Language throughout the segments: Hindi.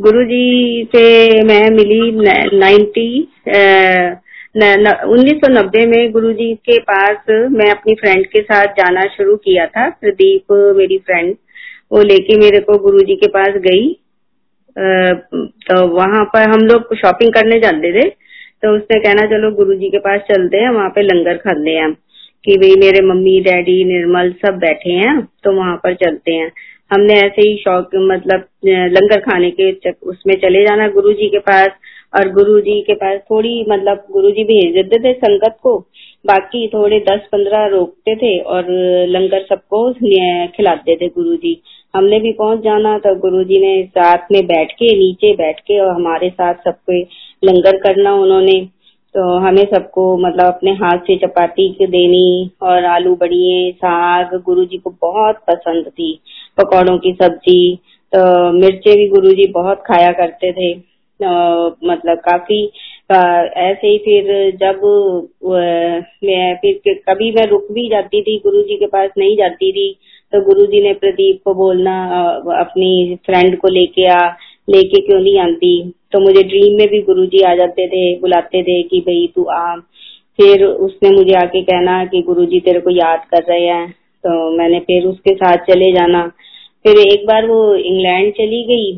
गुरु जी से मैं मिली नाइन्टी उन्नीस सौ नब्बे में गुरु जी के पास मैं अपनी फ्रेंड के साथ जाना शुरू किया था, प्रदीप, मेरी फ्रेंड वो लेके मेरे को गुरु जी के पास गई। तो वहाँ पर हम लोग शॉपिंग करने जाते थे। तो उसने कहना, चलो गुरु जी के पास चलते हैं, वहाँ पे लंगर खाते हैं। कि भाई मेरे मम्मी, डैडी, निर्मल सब बैठे हैं तो वहाँ पर चलते हैं। हमने ऐसे ही शौक मतलब लंगर खाने के उसमें चले जाना गुरु जी के पास और गुरु जी के पास थोड़ी मतलब गुरु जी भेज देते थे संगत को, बाकी थोड़े दस पंद्रह रोकते थे और लंगर सबको खिलाते थे गुरु जी हमने भी पहुँच जाना तो गुरु जी ने साथ में बैठ के, नीचे बैठ के और हमारे साथ सबको लंगर करना उन्होंने। तो हमें सबको मतलब अपने हाथ से चपाती देनी और आलू बड़िए साग गुरु जी को बहुत पसंद थी। पकौड़ों की सब्ज़ी तो मिर्चे भी गुरु जी बहुत खाया करते थे। मतलब काफ़ी ऐसे ही फिर जब मैं फिर कभी मैं रुक भी जाती थी गुरु जी के पास नहीं जाती थी तो गुरु जी ने प्रदीप को बोलना अपनी फ्रेंड को लेके आ, लेके क्यों नहीं आती? तो मुझे ड्रीम में भी गुरु जी आ जाते थे, बुलाते थे कि भाई तू आ। फिर उसने मुझे आके कहना कि गुरु जी तेरे को याद कर रहे हैं। तो मैंने फिर उसके साथ चले जाना। फिर एक बार वो इंग्लैंड चली गई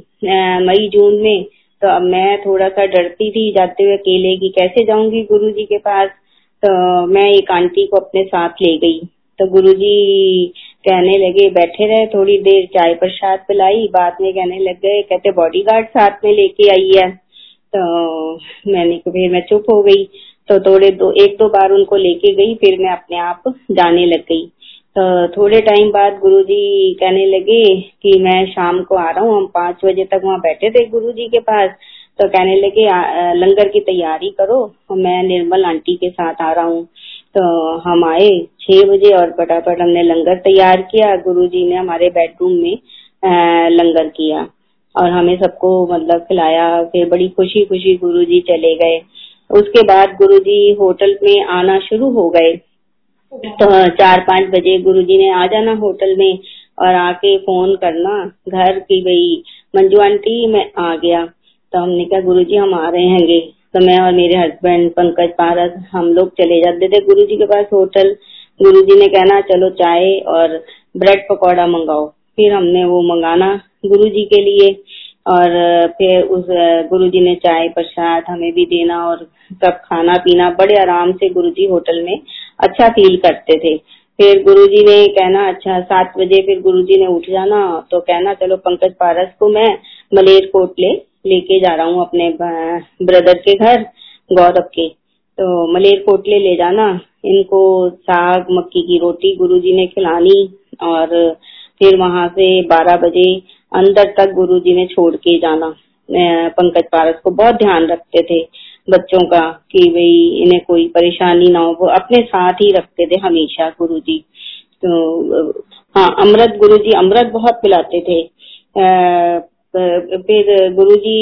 मई, जून में। तो अब मैं थोड़ा सा डरती थी जाते हुए अकेले की कैसे जाऊँगी गुरु जी के पास। तो मैं एक आंटी को अपने साथ ले गई। तो गुरु जी कहने लगे, बैठे रहे, थोड़ी देर चाय प्रसाद पिलाई। बाद में कहने लग गए, कहते बॉडीगार्ड साथ में लेके आई है। तो मैंने फिर मैं चुप हो गई। तो थोड़े दो, एक दो बार उनको लेके गई, फिर मैं अपने आप जाने लग गई। तो थोड़े टाइम बाद गुरुजी कहने लगे कि मैं शाम को आ रहा हूँ, हम पाँच बजे तक वहाँ बैठे थे गुरुजी के पास। तो कहने लगे लंगर की तैयारी करो मैं निर्मल आंटी के साथ आ रहा हूँ। तो हम आए छह बजे और फटाफट हमने लंगर तैयार किया। गुरुजी ने हमारे बेडरूम में लंगर किया और हमें सबको मतलब खिलाया। फिर बड़ी खुशी खुशी गुरुजी चले गए। उसके बाद गुरुजी होटल में आना शुरू हो गए। तो चार पाँच बजे गुरुजी ने आ जाना होटल में और आके फ़ोन करना, घर की भाई मंजू आंटी, मैं आ गया। तो हमने कहा, गुरुजी, हम आ रहे हैं तो मैं और मेरे हस्बैंड पंकज, पारस, हम लोग चले जाते थे गुरुजी के पास होटल। गुरुजी ने कहना, चलो चाय और ब्रेड पकौड़ा मंगाओ। फिर हमने वो मंगाना गुरुजी के लिए और फिर उस, गुरुजी ने चाय, प्रसाद हमें भी देना और सब खाना पीना बड़े आराम से गुरुजी होटल में अच्छा फील करते थे। फिर गुरुजी ने कहना अच्छा सात बजे फिर गुरुजी ने उठ जाना तो कहना, चलो, पंकज पारस को मैं मलेर कोट ले, लेके जा रहा हूँ अपने ब्रदर के घर, गौरव के। तो मलेर कोटले ले जाना। इनको साग, मक्की की रोटी गुरुजी ने खिलानी और फिर वहाँ से बारह बजे अंदर तक गुरुजी ने छोड़ के जाना। पंकज पारस को बहुत ध्यान रखते थे। बच्चों का कि भाई इन्हें कोई परेशानी ना हो, वो अपने साथ ही रखते थे हमेशा गुरु जी तो हाँ अमृत गुरु जी अमृत बहुत पिलाते थे। फिर गुरु जी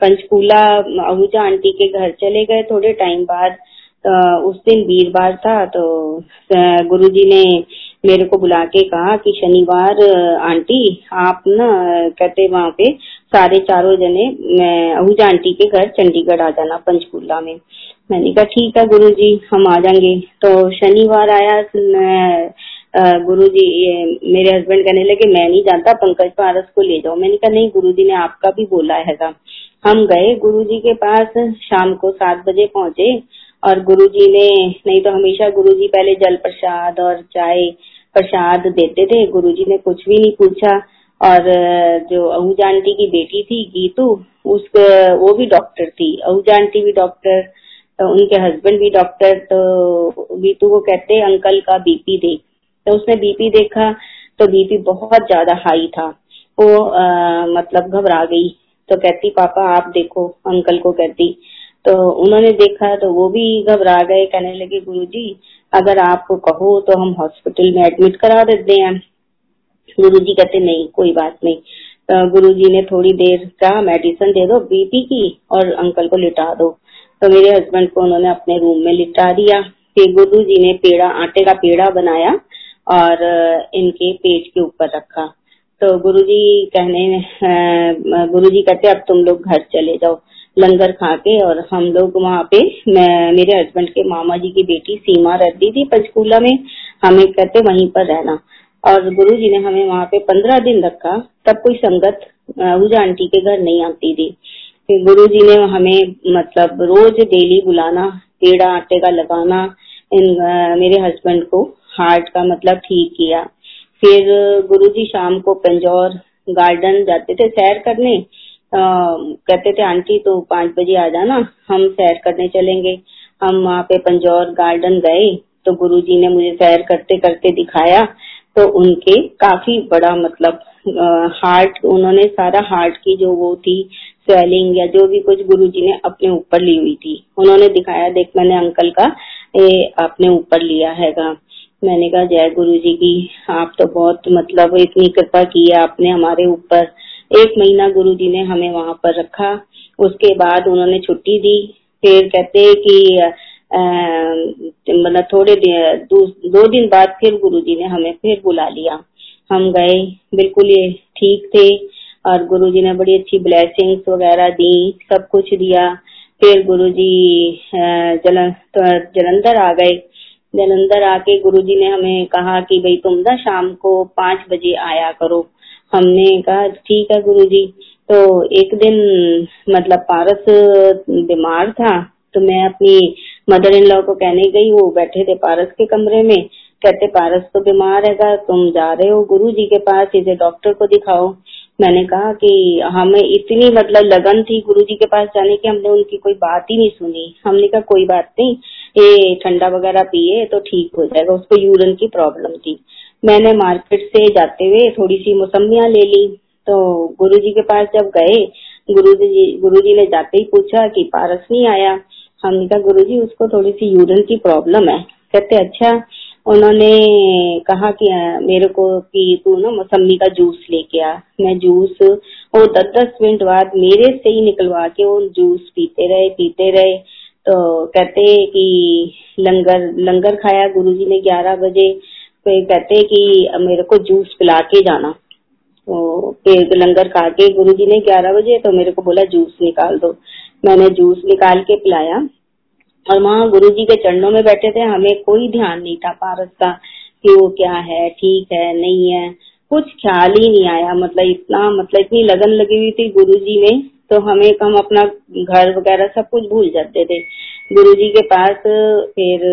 पंचकूला आहूजा आंटी के घर चले गए थोड़े टाइम बाद। तो उस दिन वीरवार था तो गुरु जी ने मेरे को बुला के कहा कि शनिवार आंटी, आप ना कहते वहाँ पे सारे चारों जने आहूजा आंटी के घर चंडीगढ़ आ जाना पंचकूला में। मैंने कहा, ठीक है गुरु जी हम आ जाएँगे। तो शनिवार आया गुरु जी मेरे हस्बैंड कहने लगे, मैं नहीं जानता, पंकज पारस को ले जाओ। मैंने कहा, नहीं गुरु जी ने आपका भी बोला है हम गए गुरु जी के पास शाम को सात बजे पहुँचे। और गुरुजी ने नहीं तो हमेशा गुरुजी पहले जल प्रसाद और चाय प्रसाद देते थे। गुरुजी ने कुछ भी नहीं पूछा। और जो आहूजा आंटी की बेटी थी गीतू उस वो भी डॉक्टर थी। आहूजा आंटी भी डॉक्टर तो उनके हस्बैंड भी डॉक्टर तो गीतू को कहते अंकल का बीपी देख। तो उसने बीपी देखा तो बीपी बहुत ज़्यादा हाई था। वो आ, मतलब घबरा गई। तो कहती पापा आप देखो। अंकल को कहती तो उन्होंने देखा तो वो भी घबरा गए, कहने लगे गुरु जी अगर आप कहो तो हम हॉस्पिटल में एडमिट करा देते हैं। गुरु जी कहते, नहीं, कोई बात नहीं। तो गुरु जी ने थोड़ी देर का मेडिसिन दे दो बीपी की, और अंकल को लिटा दो। तो मेरे हस्बैंड को उन्होंने अपने रूम में लिटा दिया। फिर गुरु जी ने पेड़ा, आटे का पेड़ा बनाया और इनके पेट के ऊपर रखा। तो गुरु जी कहने गुरु जी कहते, अब तुम लोग घर चले जाओ। लंगर खा के और हम लोग वहाँ पे मैं मेरे हस्बैंड के मामा जी की बेटी सीमा रहती थी पंचकूला में हमें कहते वहीं पर रहना। और गुरु जी ने हमें वहाँ पे पंद्रह दिन रखा तब कोई संगत पूजा आंटी के घर नहीं आती थी। गुरु जी ने हमें मतलब रोज डेली बुलाना पेड़ा आटे का लगाना इन आ, मेरे हस्बैंड को हार्ट का मतलब ठीक किया। फिर गुरुजी शाम को पंजौर गार्डन जाते थे सैर करने कहते थे आंटी तो पाँच बजे आ जाना हम सैर करने चलेंगे। हम वहाँ पे पंजौर गार्डन गए तो गुरुजी ने मुझे सैर करते करते दिखाया तो उनके काफ़ी बड़ा मतलब हार्ट उन्होंने सारा हार्ट की जो वो थी स्वेलिंग या जो भी कुछ गुरुजी ने अपने ऊपर ली हुई थी उन्होंने दिखाया देख मैंने अंकल का ए, अपने ऊपर लिया हैगा। मैंने कहा जय गुरु जी की आप तो बहुत मतलब इतनी कृपा की है आपने हमारे ऊपर एक महीना गुरु जी ने हमें वहाँ पर रखा। उसके बाद उन्होंने छुट्टी दी। फिर कहते कि मतलब थोड़े दिन दो, दिन बाद फिर गुरु जी ने हमें फिर बुला लिया। हम गए। बिल्कुल ये ठीक थे और गुरु जी ने बड़ी अच्छी ब्लेसिंग्स वगैरह दी सब कुछ दिया। फिर गुरु जी जलन जलंधर आ गए। जलंधर आके गुरु जी ने हमें कहा कि भाई तुम ना शाम को पाँच बजे आया करो। हमने कहा, ठीक है गुरुजी। तो एक दिन मतलब पारस बीमार था तो मैं अपनी मदर इन लॉ को कहने गई, वो बैठे थे पारस के कमरे में। कहते, पारस तो बीमार है तुम जा रहे हो गुरु जी के पास, इसे डॉक्टर को दिखाओ। मैंने कहा कि हमें इतनी मतलब लगन थी गुरु जी के पास जाने की, हमने उनकी कोई बात ही नहीं सुनी। हमने कहा, कोई बात नहीं, ये ठंडा वगैरह पिए तो ठीक हो जाएगा, उसको यूरिन की प्रॉब्लम थी। मैंने मार्केट से जाते हुए थोड़ी सी मौसमियाँ ले ली। तो गुरु जी के पास जब गए गुरु जी गुरु जी ने जाते ही पूछा कि पारस नहीं आया? हमने कहा गुरु जी उसको थोड़ी सी यूरिन की प्रॉब्लम है। कहते अच्छा। उन्होंने कहा कि मेरे को कि तू ना मौसमी का जूस लेके आ। मैं जूस वो दस दस मिनट बाद मेरे से ही निकलवा के वो जूस पीते रहे पीते रहे। तो कहते कि, लंगर लंगर खाया गुरुजी ने ग्यारह बजे। फिर कहते कि मेरे को जूस पिला के जाना। तो फिर लंगर खा के गुरु जी ने ग्यारह बजे तो मेरे को बोला, जूस निकाल दो। मैंने जूस निकाल के पिलाया। और वहाँ गुरु जी के चरणों में बैठे थे। हमें कोई ध्यान नहीं था पारस का कि वो क्या है, ठीक है, नहीं है। कुछ ख्याल ही नहीं आया। मतलब इतना मतलब इतनी लगन लगी हुई थी गुरु जी में तो हमें हम अपना घर वगैरह सब कुछ भूल जाते थे। गुरु जी के पास, फिर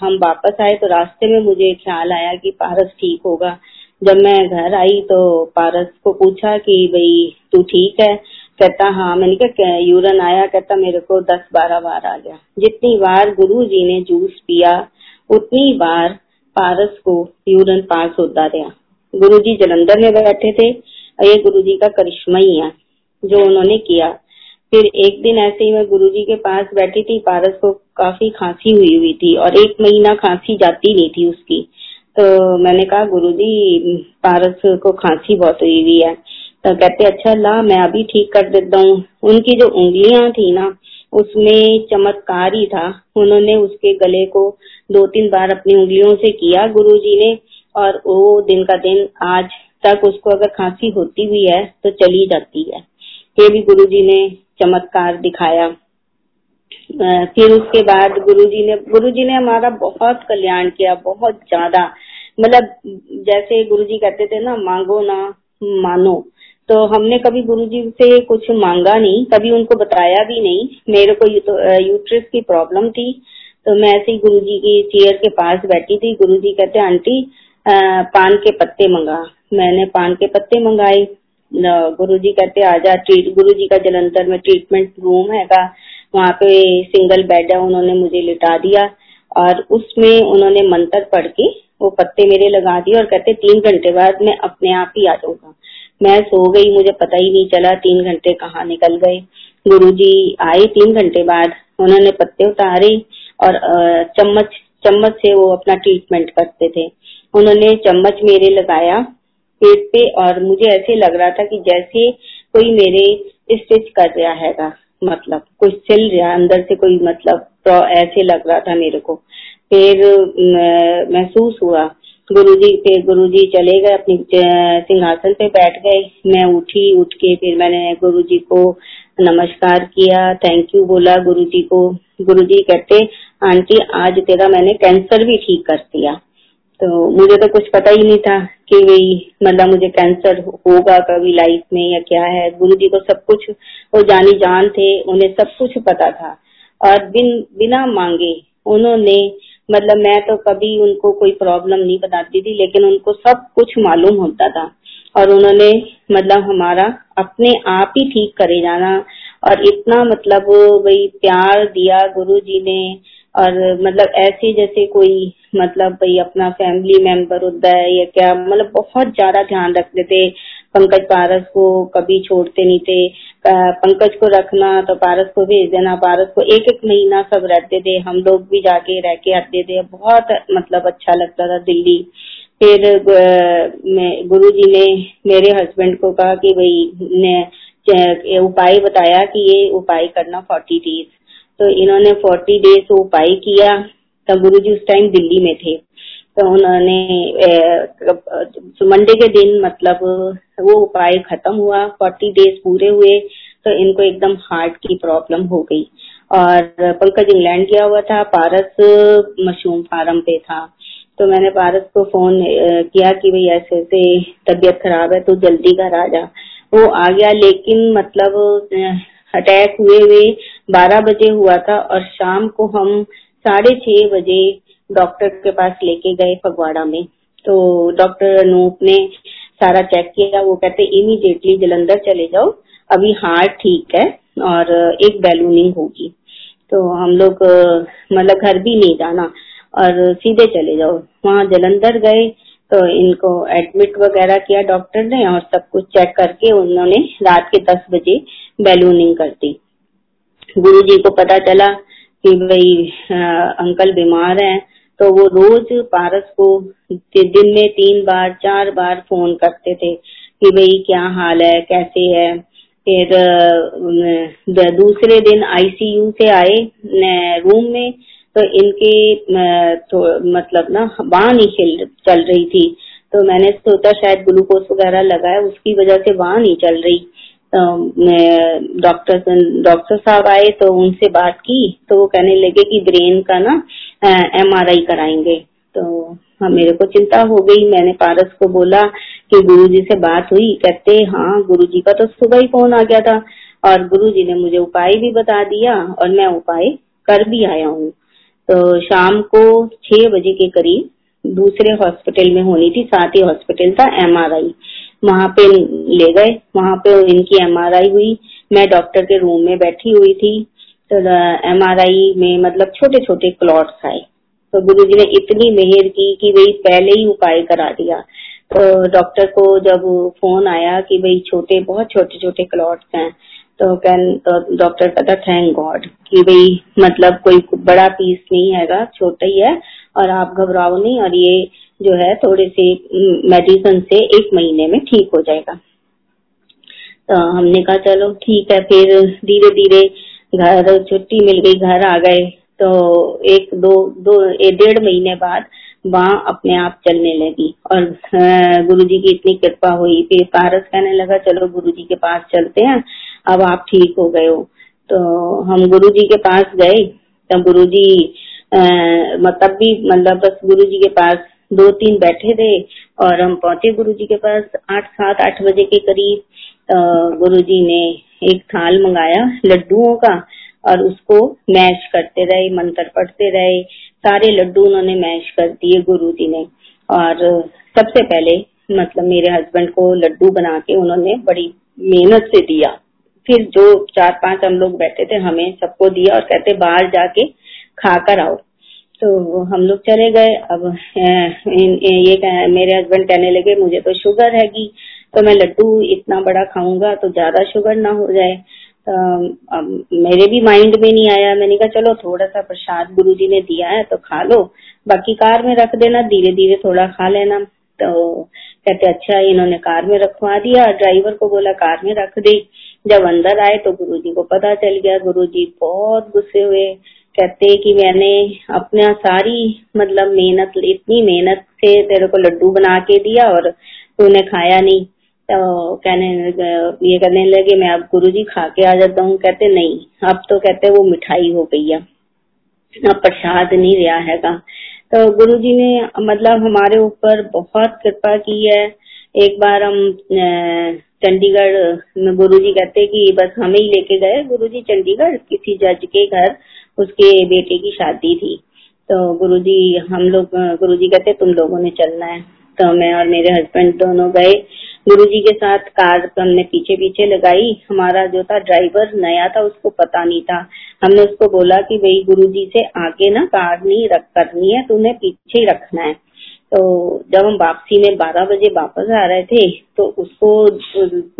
हम वापस आए तो रास्ते में मुझे ख्याल आया कि पारस ठीक होगा। जब मैं घर आई तो पारस को पूछा कि, भाई, तू ठीक है? कहता हाँ। मैंने कहा यूरन आया? कहता, मेरे को दस बारह बार आ गया। जितनी बार गुरु जी ने जूस पिया, उतनी बार पारस को यूरन पास होता रहा गुरु जी जलंधर में बैठे थे, और ये गुरु जी का करिश्मा ही है। जो उन्होंने किया। फिर एक दिन ऐसे ही मैं गुरुजी के पास बैठी थी, पारस को काफ़ी खांसी हुई हुई थी और एक महीना खांसी जाती नहीं थी उसकी। तो मैंने कहा, गुरुजी, पारस को खांसी बहुत हुई हुई है। तो कहते अच्छा ला, मैं अभी ठीक कर देता हूँ। उनकी जो उंगलियाँ थी ना, उसमें चमत्कार ही था। उन्होंने उसके गले को दो तीन बार अपनी उंगलियों से किया गुरुजी ने और वो दिन का दिन, आज तक उसको अगर खांसी होती भी है तो चली जाती है। ये भी गुरुजी ने चमत्कार दिखाया। फिर उसके बाद गुरु जी ने गुरु जी ने हमारा बहुत कल्याण किया बहुत ज़्यादा। मतलब जैसे गुरु जी कहते थे ना मांगो ना मानो। तो हमने कभी गुरु जी से कुछ मांगा नहीं कभी उनको बताया भी नहीं। मेरे को यूट्रस की प्रॉब्लम थी तो मैं ऐसे ही गुरु जी की चेयर के पास बैठी थी। गुरु जी कहते आंटी आ, पान के पत्ते मंगा। मैंने पान के पत्ते मंगाए। गुरु जी कहते आजा ट्रीट गुरु जी का जलंधर में ट्रीटमेंट रूम है वहाँ पे सिंगल बेड है, उन्होंने मुझे लिटा दिया और उसमें उन्होंने मंत्र पढ़ के वो पत्ते मेरे लगा दिए और कहते, तीन घंटे बाद मैं अपने आप ही आ जाऊँगा। मैं सो गई, मुझे पता ही नहीं चला, तीन घंटे कहाँ निकल गए। गुरु जी आए तीन घंटे बाद, उन्होंने पत्ते उतारे और चम्मच चम्मच से वो अपना ट्रीटमेंट करते थे। उन्होंने चम्मच मेरे लगाया पेट पे और मुझे ऐसे लग रहा था कि जैसे कोई मेरे स्टिच कर रहा हैगा मतलब कुछ सिल रहा, अंदर से कोई मतलब तो ऐसे लग रहा था मेरे को। फिर महसूस हुआ, गुरुजी, फिर गुरुजी चले गए, अपने सिंहासन पे बैठ गए। मैं उठी, उठ के फिर मैंने गुरुजी को नमस्कार किया थैंक यू बोला गुरुजी को। गुरुजी कहते, आंटी, आज तेरा मैंने कैंसर भी ठीक कर दिया। तो मुझे तो कुछ पता ही नहीं था कि वही मतलब मुझे कैंसर होगा कभी लाइफ में या क्या है। गुरु जी को सब कुछ, वो जानी जान थे, उन्हें सब कुछ पता था। और बिन, बिना मांगे उन्होंने मतलब मैं तो कभी उनको कोई प्रॉब्लम नहीं बताती थी, लेकिन उनको सब कुछ मालूम होता था। और उन्होंने मतलब हमारा अपने आप ही ठीक करे जाना। और इतना मतलब वही प्यार दिया गुरु जी ने और मतलब ऐसे जैसे कोई मतलब भाई अपना फैमिली मेंबर होता है या क्या मतलब बहुत ज़्यादा ध्यान रखते थे। पंकज पारस को कभी छोड़ते नहीं थे। पंकज को रखना तो पारस को भेज देना, पारस को एक एक महीना सब रहते थे। हम लोग भी जाके रह के आते थे। बहुत मतलब अच्छा लगता था दिल्ली। फिर गुरु जी ने मेरे हस्बैंड को कहा कि भाई, ने उपाय बताया कि ये उपाय करना फोर्टी डेज़ तो इन्होंने फोर्टी डेज़ उपाय किया। तब गुरु जी उस टाइम दिल्ली में थे। तो उन्होंने मंडे के दिन मतलब वो उपाय खत्म हुआ। फोर्टी डेज़ पूरे हुए। तो इनको एकदम हार्ट की प्रॉब्लम हो गई। और पंकज इंग्लैंड गया हुआ था। पारस मशरूम फार्म पे था। तो मैंने पारस को फ़ोन किया कि भाई ऐसे ऐसे तबीयत खराब है तो जल्दी घर आ जा। वो आ गया, लेकिन मतलब अटैक हुए हुए बारह बजे हुआ था और शाम को हम साढ़े छह बजे डॉक्टर के पास लेके गए फगवाड़ा में। तो डॉक्टर अनूप ने सारा चेक किया। वो कहते इमीडिएटली जलंधर चले जाओ। अभी हार्ट ठीक है और एक बैलूनिंग होगी। तो हम लोग मतलब घर भी नहीं जाना और सीधे चले जाओ। वहाँ जलंधर गए। तो इनको एडमिट वगैरह किया डॉक्टर ने और सब कुछ चेक करके उन्होंने रात के दस बजे बैलूनिंग कर दी। गुरु जी को पता चला कि भाई अंकल बीमार हैं तो वो रोज पारस को दिन में तीन बार, चार बार फ़ोन करते थे कि भाई क्या हाल है, कैसे है? फिर दूसरे दिन आईसीयू से आए रूम में तो इनके तो मतलब ना, बाह नहीं चल चल रही थी। तो मैंने सोचा शायद ग्लूकोज वगैरह लगाया, उसकी वजह से बाह नहीं चल रही। तो डॉक्टर डॉक्टर साहब आए तो उनसे बात की तो वो कहने लगे कि ब्रेन का ना एमआरआई कराएँगे। तो हाँ मेरे को चिंता हो गई। मैंने पारस को बोला कि गुरुजी से बात हुई, कहते हाँ गुरुजी का तो सुबह ही फ़ोन आ गया था। और गुरुजी ने मुझे उपाय भी बता दिया और मैं उपाय कर भी आया हूँ। तो शाम को छह बजे के करीब दूसरे हॉस्पिटल में होनी थी, साथ ही हॉस्पिटल था एमआरआई वहाँ पे ले गए, वहाँ पे इनकी एमआरआई हुई। मैं डॉक्टर के रूम में बैठी हुई थी। तो एमआरआई में मतलब छोटे छोटे क्लॉट्स आए। तो गुरु जी ने इतनी मेहर की कि भाई पहले ही उपाय करा दिया। तो डॉक्टर को जब फ़ोन आया कि भाई छोटे, बहुत छोटे छोटे क्लॉट्स हैं तो कैन डॉक्टर कहता थैंक गॉड कि भाई मतलब कोई बड़ा पीस नहीं हैगा, छोटा ही है और आप घबराओ नहीं और ये जो है थोड़े से मेडिसिन से एक महीने में ठीक हो जाएगा. तो हमने कहा, चलो ठीक है। फिर धीरे धीरे घर छुट्टी मिल गई, घर आ गए। तो एक, दो दो डेढ़ महीने बाद वहाँ अपने आप चलने लगी और गुरु जी की इतनी कृपा हुई। फिर पारस कहने लगा, चलो गुरु जी के पास चलते हैं। अब आप ठीक हो गए हो। तो हम गुरु जी के पास गए। तब गुरु जी मतलब भी मतलब बस गुरु जी के पास दो तीन बैठे थे और हम पहुँचे गुरु जी के पास आठ, सात, आठ बजे के करीब। गुरु जी ने एक थाल मंगाया लड्डुओं का और उसको मैश करते रहे, मंत्र पढ़ते रहे। सारे लड्डू उन्होंने मैश कर दिए गुरु जी ने। और सबसे पहले मतलब मेरे हस्बैंड को लड्डू बना के उन्होंने बड़ी मेहनत से दिया। फिर जो चार पाँच हम लोग बैठे थे, हमें सबको दिया और कहते, बाहर जाके खा कर आओ। तो हम लोग चले गए। अब ये मेरे हस्बैंड कहने लगे, मुझे तो शुगर हैगी तो मैं लड्डू इतना बड़ा खाऊँगा तो ज़्यादा शुगर ना हो जाए। तो अब मेरे भी माइंड में नहीं आया। मैंने कहा, चलो थोड़ा सा प्रसाद गुरु जी ने दिया है तो खा लो। बाकी कार में रख देना धीरे धीरे थोड़ा खा लेना। तो कहते अच्छा इन्होंने कार में रखवा दिया। ड्राइवर को बोला, कार में रख दी। जब अंदर आए तो गुरुजी को पता चल गया। गुरुजी बहुत गुस्से हुए। कहते कि मैंने अपना सारी मतलब मेहनत इतनी मेहनत से तेरे को लड्डू बना के दिया और तूने खाया नहीं। तो कहने ये कहने लगे, मैं अब गुरुजी खा के आ जाता हूँ। कहते, नहीं, अब तो कहते वो मिठाई हो गई है। अब प्रसाद नहीं रहा हैगा। तो गुरु जी ने मतलब हमारे ऊपर बहुत कृपा की है। एक बार हम चंडीगढ़ में गुरुजी कहते कि बस हमें ही लेके गए गुरु जी चंडीगढ़, किसी जज के घर उसके बेटे की शादी थी। तो गुरु जी हम लोग गुरु जी कहते तुम लोगों ने चलना है। तो मैं और मेरे हस्बैंड दोनों गए। गुरुजी के साथ कार हमने पीछे पीछे लगाई। हमारा जो था ड्राइवर नया था, उसको पता नहीं था। हमने उसको बोला कि भाई गुरुजी से आगे ना कार नहीं रख, करनी है, तुम्हें पीछे ही रखना है। तो जब हम वापसी में बारह बजे वापस आ रहे थे तो उसको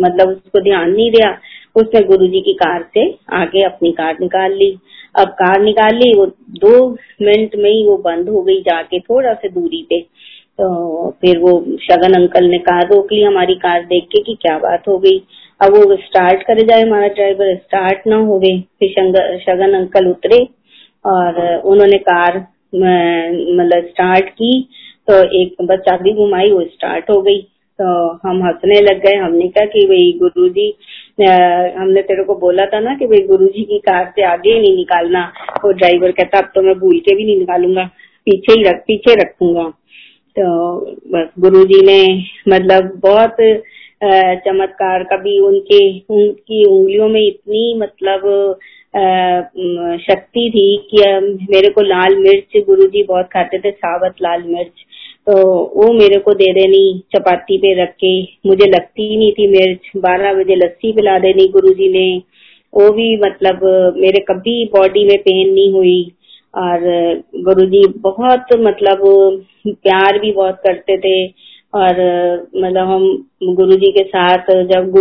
मतलब उसको ध्यान नहीं दिया। उसने गुरुजी की कार से आगे अपनी कार निकाल ली। अब कार निकाल ली, वो दो मिनट में ही वो बंद हो गई जाके थोड़ा सा दूरी पे। तो फिर वो शगन अंकल ने कार रोक ली हमारी कार देख के कि क्या बात हो गई। अब वो स्टार्ट करे जाए हमारा ड्राइवर स्टार्ट ना हो गए। फिर शगन अंकल उतरे और उन्होंने कार मतलब स्टार्ट की तो एक बस चाबी घुमाई, वो स्टार्ट हो गई। तो हम हंसने लग गए। हमने कहा कि भाई गुरु जी हमने तेरे को बोला था ना कि भाई गुरुजी की कार से आगे नहीं निकालना। वो ड्राइवर कहता, अब तो मैं भूल के भी नहीं निकालूँगा। पीछे ही रख, पीछे रखूँगा। तो बस गुरुजी ने मतलब बहुत चमत्कार कभी उनके, उनकी उंगलियों में इतनी मतलब शक्ति थी कि मेरे को लाल मिर्च गुरुजी बहुत खाते थे, सावत लाल मिर्च। तो वो मेरे को दे देनी चपाती पे रख के। मुझे लगती ही नहीं थी मिर्च। बारह बजे लस्सी पिला देनी गुरुजी ने। वो भी मतलब मेरे कभी बॉडी में पेन नहीं हुई। और गुरुजी बहुत मतलब प्यार भी बहुत करते थे। और मतलब हम गुरुजी के साथ जब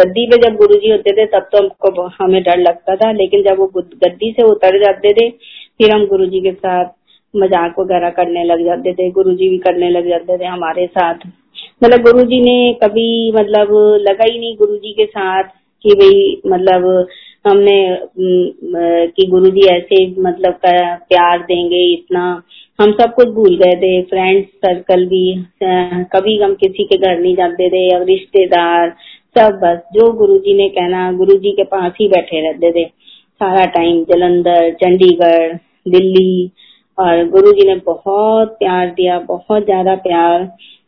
गद्दी पे जब गुरुजी होते थे, तब तो हमको हमें डर लगता था। लेकिन जब वो गद्दी से उतर जाते थे, फिर हम गुरुजी के साथ मज़ाक वगैरह करने लग जाते थे, गुरुजी भी करने लग जाते थे हमारे साथ। मतलब गुरुजी ने कभी मतलब लगा ही नहीं गुरुजी के साथ कि भाई मतलब हमने कि गुरुजी ऐसे मतलब प्यार देंगे इतना। हम सब कुछ भूल गए थे। फ्रेंड्स सर्कल भी कभी हम किसी के घर नहीं जाते थे अब रिश्तेदार, सब बस। जो गुरुजी ने कहना, गुरुजी के पास ही बैठे रहते थे। सारा टाइम जलंधर, चंडीगढ़, दिल्ली। और गुरु जी ने बहुत प्यार दिया, बहुत ज़्यादा प्यार।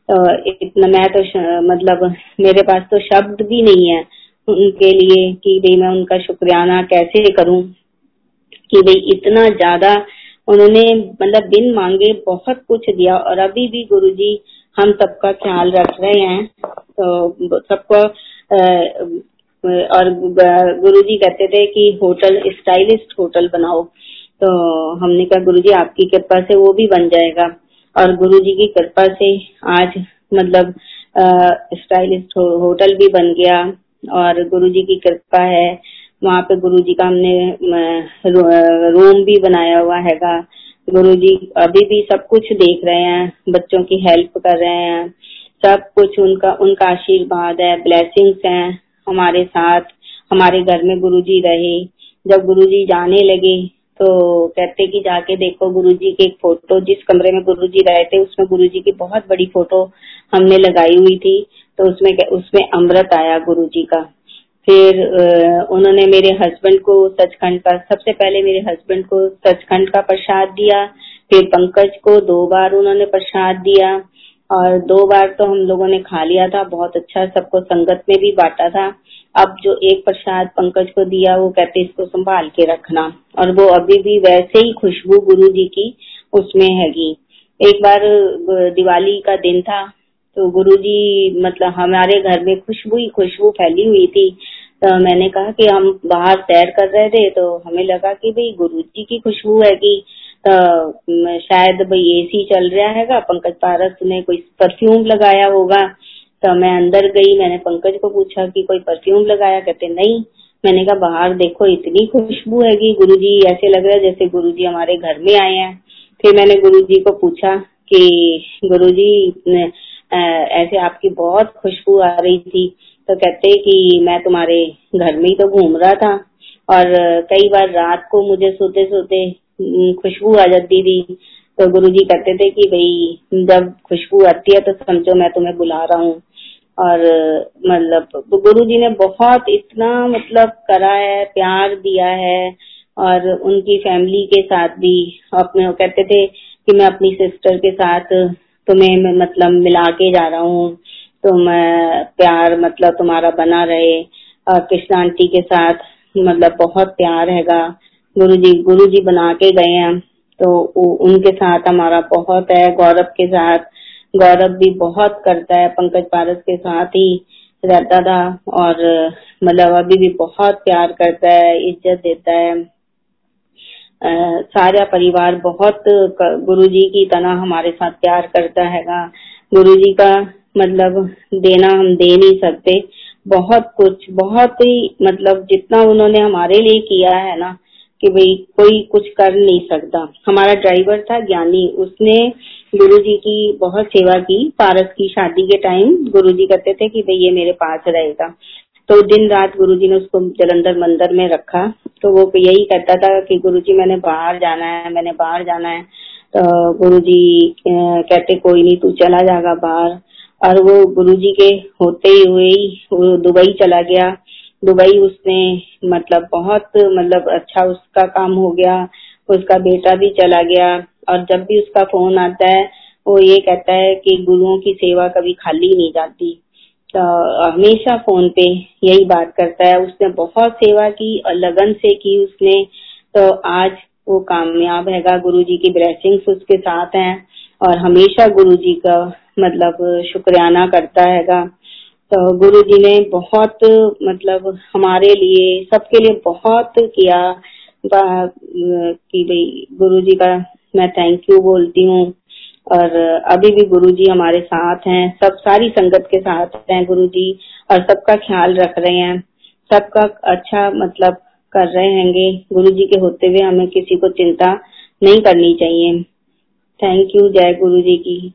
तो इतना, मैं तो मतलब मेरे पास तो शब्द भी नहीं है। उनके लिए कि भाई मैं उनका शुक्रियाना कैसे करूँ कि भाई इतना ज़्यादा उन्होंने मतलब बिन मांगे बहुत कुछ दिया। और अभी भी गुरु जी हम सबका ख्याल रख रहे हैं तो सबको और गुरु जी कहते थे कि होटल, स्टाइलिस्ट होटल बनाओ। तो हमने कहा, गुरुजी आपकी कृपा से वो भी बन जाएगा। और गुरुजी की कृपा से आज मतलब स्टाइलिस्ट होटल भी बन गया। और गुरु जी की कृपा है। वहाँ पे गुरु जी का हमने रूम भी बनाया हुआ हैगा। गुरुजी अभी भी सब कुछ देख रहे हैं, बच्चों की हेल्प कर रहे हैं। सब कुछ उनका उनका आशीर्वाद है ब्लेसिंग्स हैं हमारे साथ, हमारे घर में गुरु जी रहे। जब गुरु जी जाने लगे तो कहते कि जाके देखो गुरु जी की एक फ़ोटो जिस कमरे में गुरु जी रहे थे उसमें गुरु जी की बहुत बड़ी फ़ोटो हमने लगाई हुई थी। तो उसमें उसमें अमृत आया गुरु जी का। फिर उन्होंने मेरे हस्बैंड को सचखंड का, सबसे पहले मेरे हस्बैंड को सचखंड का प्रसाद दिया, फिर पंकज को दो बार उन्होंने प्रसाद दिया, और दो बार तो हम लोगों ने खा लिया था, बहुत अच्छा सबको संगत में भी बांटा था। अब जो एक प्रसाद पंकज को दिया, वो कहते इसको संभाल के रखना। और वो अभी भी वैसे ही खुशबू गुरु जी की उसमें हैगी। एक बार दिवाली का दिन था तो गुरु जी मतलब हमारे घर में खुशबू ही खुशबू फैली हुई थी। तो मैंने कहा कि हम बाहर सैर कर रहे थे तो हमें लगा कि भाई गुरु जी की खुशबू है कि तो शायद भाई एसी चल रहा है पंकज पारस ने कोई परफ्यूम लगाया होगा। तो मैं अंदर गई, मैंने पंकज को पूछा कि कोई परफ्यूम लगाया? कहते, नहीं। मैंने कहा, बाहर देखो, इतनी खुशबू है कि गुरु जी ऐसे लग रहा है जैसे गुरु जी हमारे घर में आए हैं। फिर मैंने गुरु जी को पूछा कि गुरु जी ऐसे आपकी बहुत खुशबू आ रही थी। तो कहते कि मैं तुम्हारे घर में ही तो घूम रहा था और कई बार रात को मुझे सोते सोते खुशबू आ जाती थी। तो गुरु जी कहते थे कि भाई, जब खुशबू आती है तो समझो मैं तुम्हें बुला रहा हूँ। और मतलब गुरु जी ने बहुत इतना मतलब करा है, प्यार दिया है और उनकी फैमिली के साथ भी अपने कहते थे कि मैं अपनी सिस्टर के साथ तुम्हें मैं मतलब मिला के जा रहा हूँ, तुम प्यार मतलब तुम्हारा बना रहे। कृष्णा आंटी के साथ मतलब बहुत प्यार हैगा। गुरु जी गुरु जी बना के गए हैं। तो उनके साथ हमारा बहुत है। गौरव के साथ, गौरव भी बहुत करता है, पंकज पारस के साथ ही रहता था। और मतलब अभी भी बहुत प्यार करता है, इज़्ज़त देता है। सारा परिवार बहुत गुरु जी की तरह हमारे साथ प्यार करता हैगा। गुरु जी का मतलब देना हम दे नहीं सकते। बहुत कुछ, बहुत ही मतलब जितना उन्होंने हमारे लिए किया है ना, कि भाई कोई कुछ कर नहीं सकता। हमारा ड्राइवर था ज्ञानी। उसने गुरु जी की बहुत सेवा की। पारस की शादी के टाइम गुरु जी कहते थे कि भाई ये मेरे पास रहेगा। तो दिन रात गुरु जी ने उसको जलंधर मंदिर में रखा। तो वो यही कहता था कि गुरु जी मैंने बाहर जाना है, मैंने बाहर जाना है। तो गुरु जी कहते, कोई नहीं, तू चला जाएगा बाहर। और वो गुरु जी के होते ही हुए ही वो दुबई चला गया। दुबई उसने मतलब बहुत मतलब अच्छा उसका काम हो गया, उसका बेटा भी चला गया। और जब भी उसका फ़ोन आता है, वो ये कहता है कि गुरुओं की सेवा कभी खाली नहीं जाती। हमेशा फ़ोन पे यही बात करता है। उसने बहुत सेवा की, और लगन से की उसने। तो आज वो कामयाब हैगा। गुरु जी की ब्लेसिंग्स उसके साथ हैं, और हमेशा गुरु जी का मतलब शुक्रियाना करता हैगा। तो गुरु जी ने बहुत मतलब हमारे लिए, सबके लिए बहुत किया। कि भाई गुरु जी का मैं थैंक यू बोलती हूँ। और अभी भी गुरु जी हमारे साथ हैं, सब सारी संगत के साथ हैं गुरु जी और सबका ख्याल रख रहे हैं। सबका अच्छा मतलब कर रहे हैंगे। गुरु जी के होते हुए हमें किसी को चिंता नहीं करनी चाहिए। थैंक यू जय गुरु जी की।